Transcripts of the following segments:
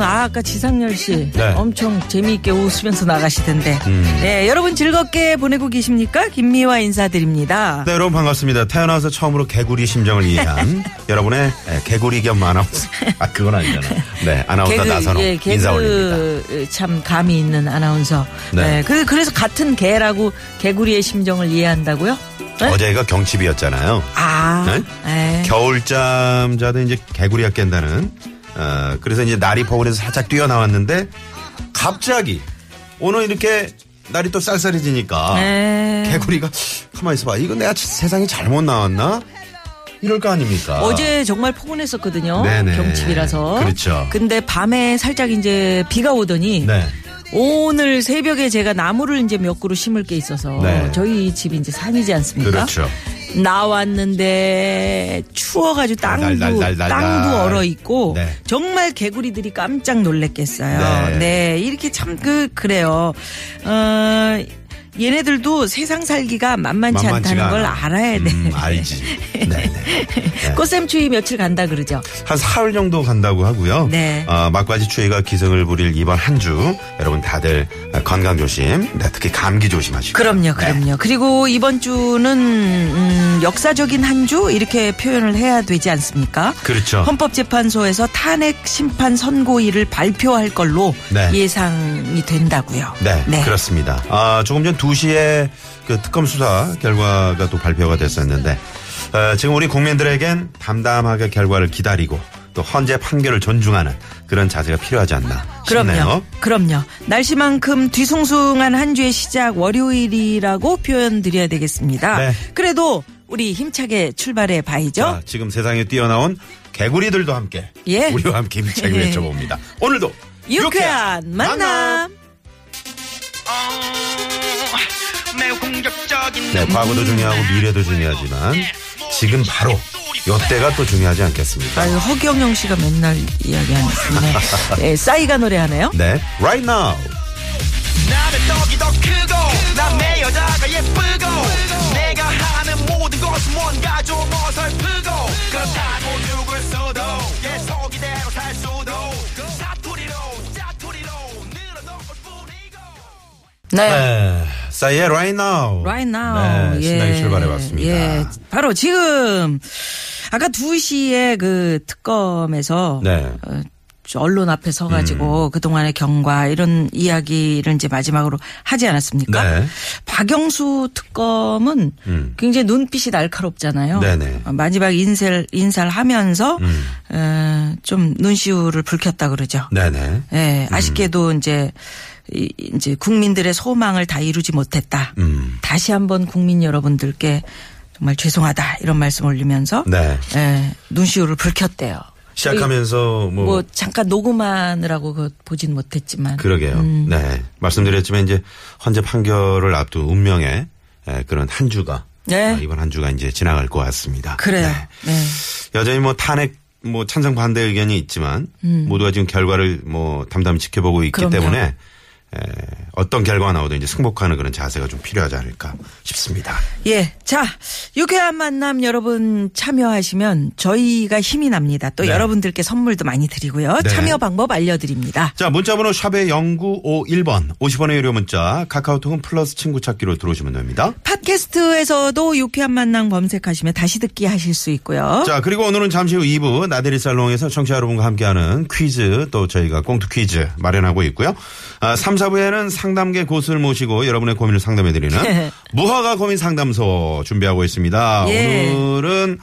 여러분. 아, 아까 지상렬 씨 네. 엄청 재미있게 웃으면서 나가시던데. 음. 네, 여러분 즐겁게 보내고 계십니까? 김미화 인사드립니다. 네, 여러분 반갑습니다. 태어나서 처음으로 개구리 심정을 이해한 여러분의 에, 개구리 겸 아나운서 아 그건 아니잖아. 네, 아나운서 나선홍 예, 인사 올립니다. 개그 참 감이 있는 아나운서. 네. 네. 그, 그래서 같은 개라고 개구리의 심정을 이해한다고요? 네? 어제가 경칩이었잖아요. 아, 네? 네. 겨울잠 자도 이제 개구리가 깬다는. 어, 그래서 이제 날이 포근해서 살짝 뛰어나왔는데 갑자기 오늘 이렇게 날이 또 쌀쌀해지니까 네. 개구리가 가만히 있어봐. 이거 내가 세상에 잘못 나왔나? 이럴 거 아닙니까? 어제 정말 포근했었거든요. 네네. 경칩이라서. 그렇죠. 근데 밤에 살짝 이제 비가 오더니 네. 오늘 새벽에 제가 나무를 이제 몇 그루 심을 게 있어서 네. 저희 집이 이제 산이지 않습니까? 그렇죠. 나왔는데 추워가지고 땅도 날날날날날. 땅도 얼어 있고 네. 정말 개구리들이 깜짝 놀랬겠어요. 네. 네, 이렇게 참 그 그래요. 어. 얘네들도 세상 살기가 만만치 만만치가 않다는 걸 않아. 알아야 돼. 음, 알지. 네네. 네. 꽃샘 추위 며칠 간다 그러죠. 한 사흘 정도 간다고 하고요. 네. 어, 막바지 추위가 기승을 부릴 이번 한 주 여러분 다들 건강 조심, 네, 특히 감기 조심하시고. 그럼요, 그럼요. 그리고 이번 주는 음, 역사적인 한 주 이렇게 표현을 해야 되지 않습니까? 그렇죠. 헌법재판소에서 탄핵 심판 선고일을 발표할 걸로 네. 예상이 된다고요. 네, 그렇습니다. 아, 조금 전 2시에 그 특검 수사 결과가 또 발표가 됐었는데, 어, 지금 우리 국민들에겐 담담하게 결과를 기다리고 또 헌재 판결을 존중하는 그런 자세가 필요하지 않나 그럼요. 싶네요. 그럼요. 날씨만큼 뒤숭숭한 한 주의 시작 월요일이라고 표현 드려야 되겠습니다. 네. 그래도 우리 힘차게 출발해 봐야죠. 자, 지금 세상에 뛰어나온 개구리들도 함께 예. 우리와 함께 힘차게 예. 외쳐봅니다. 오늘도 유쾌한 만남. 매우 네, 과거도 중요하고 미래도 중요하지만 지금 바로 요때가 또 중요하지 않겠습니까? 아유, 허경영 씨가 맨날 이야기하는. 네. 네, 싸이가 노래하네요. 네, right now. 남의 떡이 더 크고 남의 여자가 예쁘고 내가 하는 모든 것은 뭔가 좀 어설프고 그렇다고 누굴 써도 계속 이대로 살 수도 사투리로 짜투리로 늘어놓을 뿐이고 네. 네, 싸이의 right now. Right now. 네, 신나게 출발해봤습니다. 예. 바로 지금 아까 2시에 그 특검에서 네. 음. 어, 저 언론 앞에 서가지고 그동안의 경과 이런 이야기를 이제 마지막으로 하지 않았습니까? 네. 박영수 특검은 음. 굉장히 눈빛이 날카롭잖아요. 네네. 어, 마지막 인사를, 인사를 하면서 음. 어, 좀 눈시울을 붉혔다 그러죠. 네네. 예, 아쉽게도 이제 이- 이제 국민들의 소망을 다 이루지 못했다. 음. 다시 한번 국민 여러분들께 정말 죄송하다 이런 말씀 올리면서 네. 예, 눈시울을 붉혔대요. 시작하면서 뭐, 뭐 잠깐 녹음하느라고 그 보진 못했지만 그러게요. 음. 네. 말씀드렸지만 이제 헌재 판결을 앞둔 운명의 에, 그런 한 주가 네. 어, 이번 한 주가 이제 지나갈 것 같습니다. 그래요. 네. 네. 여전히 뭐 탄핵 뭐 찬성 반대 의견이 있지만 음. 모두가 지금 결과를 뭐 담담히 지켜보고 있기 그럼요. 때문에 에, 어떤 결과가 나오든 이제 승복하는 그런 자세가 좀 필요하지 않을까 싶습니다. 예. 자, 유쾌한 만남 여러분 참여하시면 저희가 힘이 납니다. 또 네. 여러분들께 선물도 많이 드리고요. 네. 참여 방법 알려드립니다. 자, 문자번호 샵의 0951번 50원의 유료 문자 카카오톡은 플러스 친구 찾기로 들어오시면 됩니다. 팟캐스트에서도 유쾌한 만남 검색하시면 다시 듣기 하실 수 있고요. 자, 그리고 오늘은 잠시 후 2부 나들이 살롱에서 청취자 여러분과 함께하는 퀴즈 또 저희가 꽁투 퀴즈 마련하고 있고요. 아, 3, 4부에는 상담계 고수를 모시고 여러분의 고민을 상담해드리는 무허가 고민 상담소 준비하고 있습니다. 예. 오늘은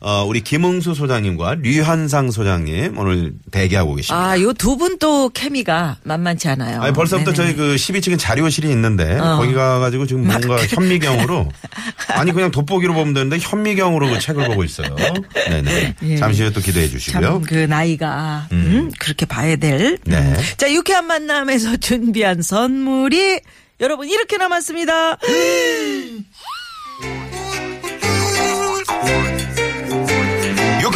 어, 우리 김흥수 소장님과 류현상 소장님 오늘 대기하고 계십니다. 아, 요 두 분 또 케미가 만만치 않아요. 아니 벌써부터 네네. 저희 그 12층에 자료실이 있는데 어. 거기 가가지고 지금 뭔가 막 현미경으로 아니 그냥 돋보기로 보면 되는데 현미경으로 그 책을 보고 있어요. 네네. 예. 잠시 후에 또 기대해 주시고요. 참그 나이가 음, 그렇게 봐야 될. 네. 음. 자 유쾌한 만남에서 준비한 선물이 여러분 이렇게 남았습니다.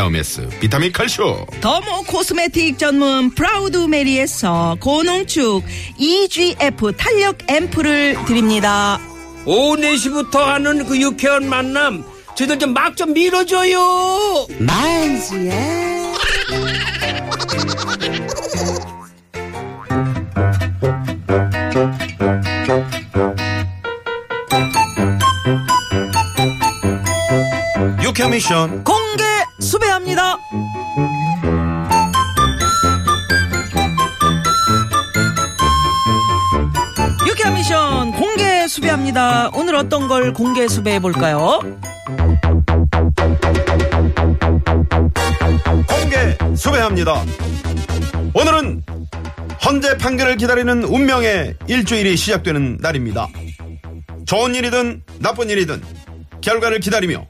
헤어메스 비타민 칼슘. 더마 코스메틱 전문 프라우드 메리에서 고농축 EGF 탄력 앰플을 드립니다. 오후 4시부터 하는 그 유쾌한 만남 저희들 좀 막 좀 밀어줘요 유쾌 미션. 공 어떤 걸 공개 수배해 볼까요? 공개 수배합니다. 오늘은 헌재 판결을 기다리는 운명의 일주일이 시작되는 날입니다. 좋은 일이든 나쁜 일이든 결과를 기다리며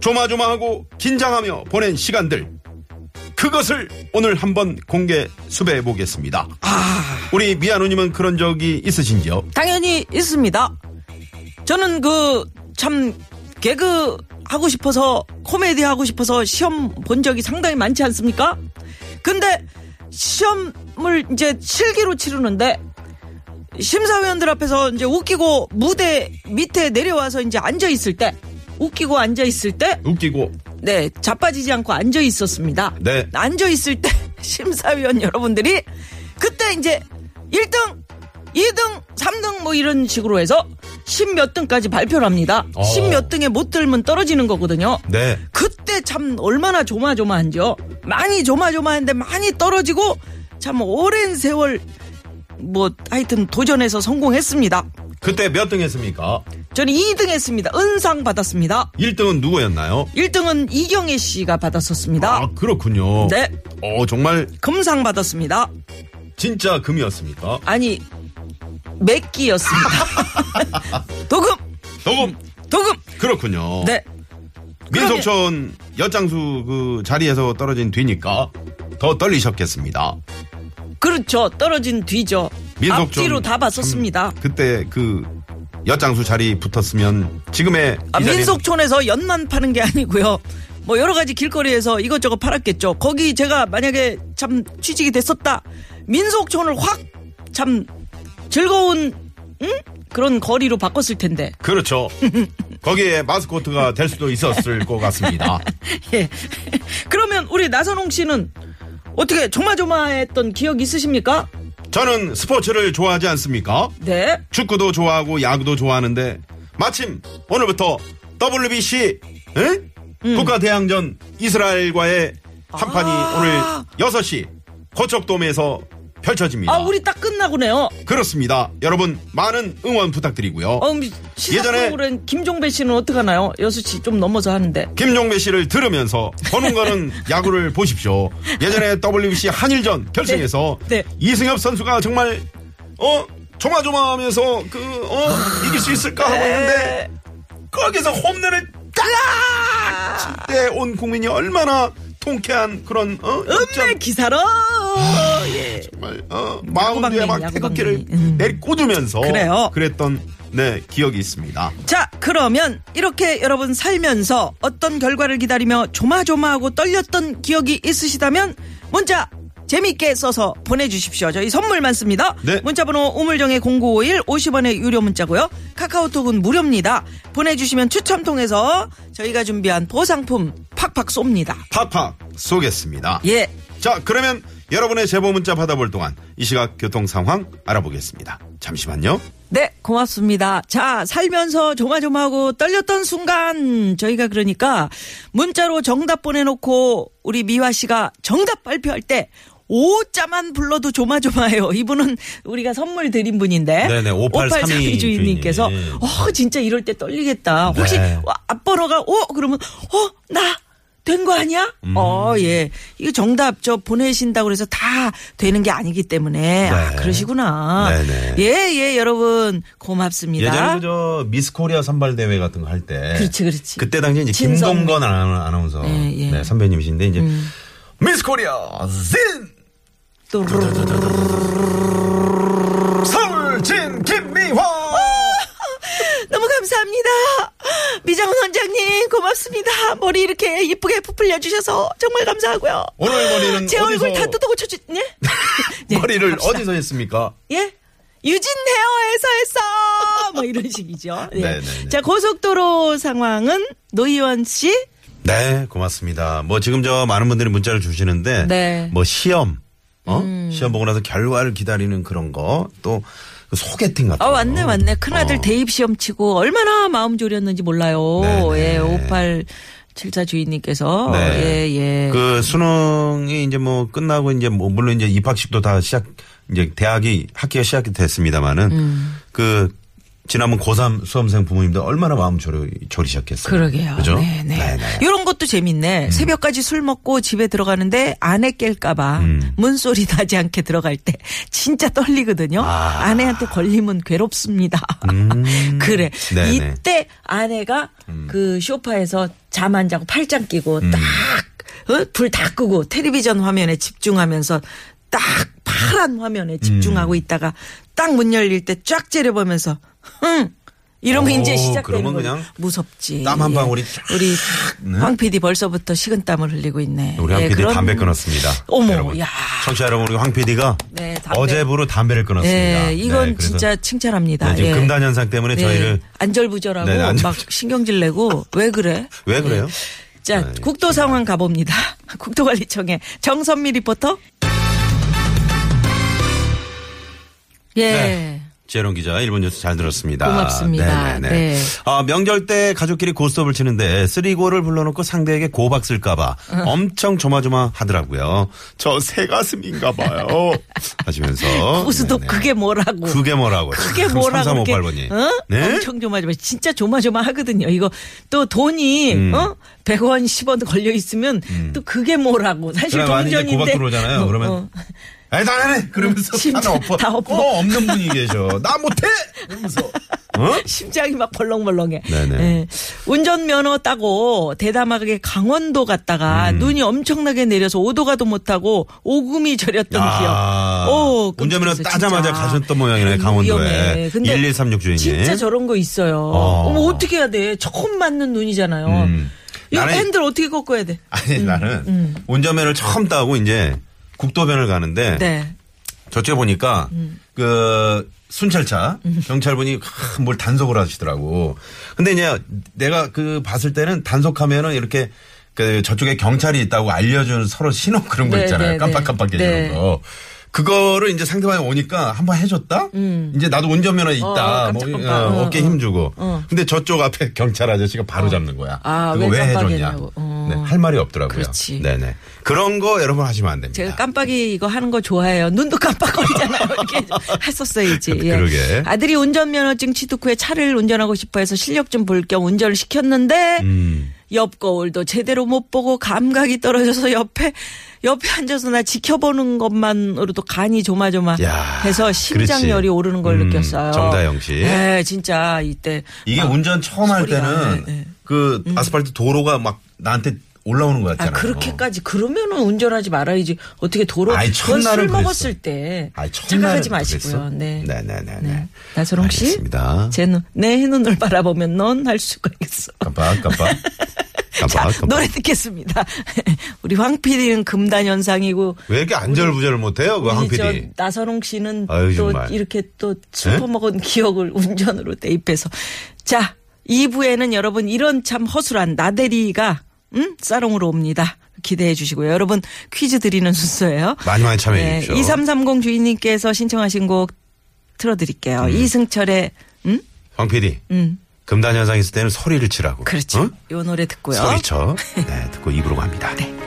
조마조마하고 긴장하며 보낸 시간들 그것을 오늘 한번 공개 수배해 보겠습니다. 우리 미아누님은 그런 적이 있으신지요? 당연히 있습니다. 저는 그 참 개그 하고 싶어서 코미디 하고 싶어서 시험 본 적이 상당히 많지 않습니까? 근데 시험을 이제 실기로 치르는데 심사위원들 앞에서 이제 웃기고 무대 밑에 내려와서 이제 앉아 있을 때 웃기고 앉아 있을 때 웃기고 네, 자빠지지 않고 앉아 있었습니다. 네. 앉아 있을 때 심사위원 여러분들이 그때 이제 1등, 2등, 3등 뭐 이런 식으로 해서 10몇 등까지 발표를 합니다. 어. 10몇 등에 못 들면 떨어지는 거거든요. 네. 그때 참 얼마나 조마조마한지요. 많이 조마조마한데 많이 떨어지고 참 오랜 세월 뭐 하여튼 도전해서 성공했습니다. 그때 몇 등 했습니까? 저는 2등 했습니다. 은상 받았습니다. 1등은 누구였나요? 1등은 이경애 씨가 받았었습니다. 아, 그렇군요. 네. 어, 정말 금상 받았습니다. 진짜 금이었습니까? 아니 맥기였습니다. 도금 조금 도금 그렇군요. 네 민속촌 엿장수 그 자리에서 떨어진 뒤니까 더 떨리셨겠습니다. 그렇죠 떨어진 뒤죠. 민속촌 앞뒤로 다 봤었습니다. 참 그때 그 엿장수 자리 붙었으면 지금의 아, 민속촌에서 연만 파는 게 아니고요. 뭐 여러 가지 길거리에서 이것저것 팔았겠죠. 거기 제가 만약에 참 취직이 됐었다. 민속촌을 확 참 즐거운 응? 그런 거리로 바꿨을 텐데. 그렇죠. 거기에 마스코트가 될 수도 있었을 것 같습니다. 예. 그러면 우리 나선홍 씨는 어떻게 조마조마했던 기억 있으십니까? 저는 스포츠를 좋아하지 않습니까? 네. 축구도 좋아하고 야구도 좋아하는데 마침 오늘부터 WBC 에? 국가대항전 이스라엘과의 한 판이 음. 아. 오늘 6시 고척돔에서 펼쳐집니다. 아, 우리 딱 끝나고네요. 그렇습니다. 여러분 많은 응원 부탁드리고요. 어, 시사 예전에- 프로그램 김종배 씨는 어떡하나요? 6시 좀 넘어서 하는데. 김종배 씨를 들으면서 보는 거는 야구를 보십시오. 예전에 WBC 한일전 결승에서 네. 네. 이승엽 선수가 정말 어 조마조마하면서 그 어 이길 수 있을까 하고 있는데 거기서 홈런을 딱! 칠때 온 국민이 얼마나 통쾌한 그런 어 음메 기사로 예. 정말 어 마운드에 막 태극기를. 음. 내리꽂으면서 그래요. 그랬던 네 기억이 있습니다. 자, 그러면 이렇게 여러분 살면서 어떤 결과를 기다리며 조마조마하고 떨렸던 기억이 있으시다면 문자 재밌게 써서 보내주십시오. 저희 선물 많습니다. 네. 문자번호 우물정의 0951 50원의 유료 문자고요. 카카오톡은 무료입니다. 보내주시면 추첨 통해서 저희가 준비한 보상품 팍팍 쏩니다. 팍팍 쏘겠습니다. 예. 자 그러면 여러분의 제보 문자 받아볼 동안 이 시각 교통 상황 알아보겠습니다. 잠시만요. 네, 고맙습니다. 자, 살면서 조마조마하고 떨렸던 순간 저희가 그러니까 문자로 정답 보내놓고 우리 미화 씨가 정답 발표할 때 오자만 불러도 조마조마해요. 이분은 우리가 선물 드린 분인데. 네네, 5832 주인님께서 주인님. 어, 진짜 이럴 때 떨리겠다. 혹시 네. 와, 앞번호가 어 그러면 어, 나 된거 아니야? 음. 어, 예. 이거 정답 저 보내신다고 그래서 다 되는 게 아니기 때문에. 아, 네. 그러시구나. 네네. 예, 예, 여러분 고맙습니다. 예전에 그저 미스 코리아 선발 대회 같은 거 할 때. 그렇지, 그렇지. 그때 당시 이제. 김동건 아나- 아나운서 예, 예. 네, 선배님이신데 이제 미스 코리아 진 또 서울진 김미화. 너무 감사합니다. 미장원 원장님 고맙습니다. 머리 이렇게 이쁘게 부풀려 주셔서 정말 감사하고요. 오늘 머리는 제 얼굴 어디서- 다 뜯어 고쳐 주. 네? 네, 머리를 갑시다. 어디서 했습니까? 예? 유진 헤어에서 했어! 뭐 이런 식이죠. 예. 네네네. 자, 고속도로 상황은 노희원 씨. 네, 고맙습니다. 뭐 지금 저 많은 분들이 문자를 주시는데 네. 음. 뭐 시험 어? 시험 보고 나서 결과를 기다리는 그런 거또 소개팅 같은 아, 거. 왔네, 왔네. 큰아들 어. 대입 시험 치고 얼마나 마음 졸였는지 몰라요. 네네. 예, 5874 주인님께서. 네. 예, 예. 그 수능이 이제 뭐 끝나고 이제 뭐 물론 이제 입학식도 다 시작 이제 대학이 학기가 시작이 됐습니다만은 음. 그 지난번 고3 수험생 부모님들 얼마나 마음 졸여 졸이셨겠어요. 그러게요. 그죠? 네, 네. 이런 것도 재밌네. 새벽까지 술 먹고 집에 들어가는데 아내 깰까봐 음. 문소리 나지 않게 들어갈 때 진짜 떨리거든요. 아. 아. 내한테 걸리면 괴롭습니다. 그래. 음. 네네. 음. 이때 아내가 그 쇼파에서 잠 안 자고 팔짱 끼고 딱, 어? 불다 끄고 텔레비전 화면에 집중하면서 딱 파란 화면에 음. 집중하고 있다가 딱 문 열릴 때 쫙 째려보면서 흥! 이러면 오, 이제 시작되는 그러면. 그냥 무섭지. 땀한 예. 방울이 쫙, 우리 네. 황 PD 벌써부터 식은땀을 흘리고 있네. 우리 황 예, PD 그런- 담배 끊었습니다. 어머, 여러분. 야. 청취자 여러분, 우리 황 PD가 네, 담배. 어제부로 담배를 끊었습니다. 예, 이건 네, 그래서 진짜 칭찬합니다. 네, 지금 예. 금단 현상 때문에 네, 저희를 안절부절하고 네, 안절- 막 신경질 내고 왜 그래? 왜 그래요? 자, 네, 국도 상황 가봅니다. 국도관리청의 정선미 리포터. 예. 네. 지혜론 기자, 일본 뉴스 잘 들었습니다. 고맙습니다. 네네네. 네. 아, 명절 때 가족끼리 고스톱을 치는데 쓰리고를 불러놓고 상대에게 고박 쓸까봐 어. 엄청 조마조마 하더라고요. 저 새 가슴인가 봐요. 하시면서. 고수도 네네. 그게 뭐라고. 그게 뭐라고. 그게 뭐라고. 이렇게, 3358번이. 어? 네? 엄청 조마조마. 진짜 조마조마 하거든요. 이거 또 돈이, 음. 어? 100원, 10원 걸려 있으면 또 그게 뭐라고. 사실 동전인데. 고박 들어오잖아요. 어, 그러면 어. 아니, 나안해 그러면서 진짜 다 엎어. 다 엎어. 어, 없는 분이 계셔. 나 못해! 이러면서. 어? 심장이 막 벌렁벌렁해. 네네. 예. 운전면허 따고 대담하게 강원도 갔다가 음. 눈이 엄청나게 내려서 오도가도 못하고 오금이 저렸던 야, 기억. 오, 운전면허 따자마자 진짜. 가셨던 모양이네, 아이고, 강원도에. 근데 1136 주인이. 진짜 저런 거 있어요. 어. 어머, 어떻게 해야 돼? 처음 맞는 눈이잖아요. 음. 이 핸들 어떻게 꺾어야 돼? 아니, 나는 운전면허를 처음 따고 이제 국도변을 가는데 네. 저쪽에 보니까 음. 그 순찰차 경찰분이 하, 뭘 단속을 하시더라고. 근데 이제 내가 그 봤을 때는 단속하면은 이렇게 그 저쪽에 경찰이 있다고 알려주는 서로 신호 그런 거 네, 있잖아요. 네, 깜빡깜빡 네. 거. 그거를 이제 상대방이 오니까 한번 해줬다? 이제 나도 운전면허 있다. 어, 뭐. 어, 어, 어깨 어. 힘주고. 어. 근데 저쪽 앞에 경찰 아저씨가 바로 잡는 거야. 아, 그거 왜왜 해줬냐. 어. 네, 할 말이 없더라고요. 그렇지. 네네. 그런 거 여러분 하시면 안 됩니다. 제가 깜빡이 이거 하는 거 좋아해요. 눈도 깜빡거리잖아요. 이렇게 했었어야지. 예. 그러게. 아들이 운전면허증 취득 후에 차를 운전하고 싶어 해서 실력 좀 볼 겸 운전을 시켰는데 음. 옆 거울도 제대로 못 보고 감각이 떨어져서 옆에 옆에 앉아서 나 지켜보는 것만으로도 간이 조마조마해서 야, 심장열이 그렇지. 오르는 걸 음, 느꼈어요. 정다영 씨. 네, 진짜 이때 이게 막 운전 처음 할 때는 네, 네. 그 아스팔트 도로가 막 나한테 올라오는 것 아, 같잖아요. 그렇게까지 그러면은 운전하지 말아야지. 어떻게 도로 술 그랬어. 먹었을 때 첫날은 착각하지 마시고요. 네. 네네네네. 네. 나선홍 씨, 알겠습니다. 제 눈, 내 눈을 바라보면 넌 할 수가 있어. 깜빡 깜빡. 자. 노래 듣겠습니다. 우리 황 PD는 금단 현상이고 왜 이렇게 안절부절 못해요, 그 황 PD? 나선홍 씨는 아유, 또 정말. 이렇게 또술 네? 퍼먹은 기억을 운전으로 대입해서 자 2부에는 여러분 이런 참 허술한 나대리가 음? 사롱으로 옵니다. 기대해 주시고요. 여러분 퀴즈 드리는 순서예요. 많이 많이 참여해 주십시오. 2330 주인님께서 신청하신 곡 틀어드릴게요. 음. 이승철의 음? 황 PD. 음. 금단 현상 있을 때는 소리를 치라고. 그렇죠. 응? 요 노래 듣고요. 소리쳐. 네, 듣고 입으로 갑니다. 네.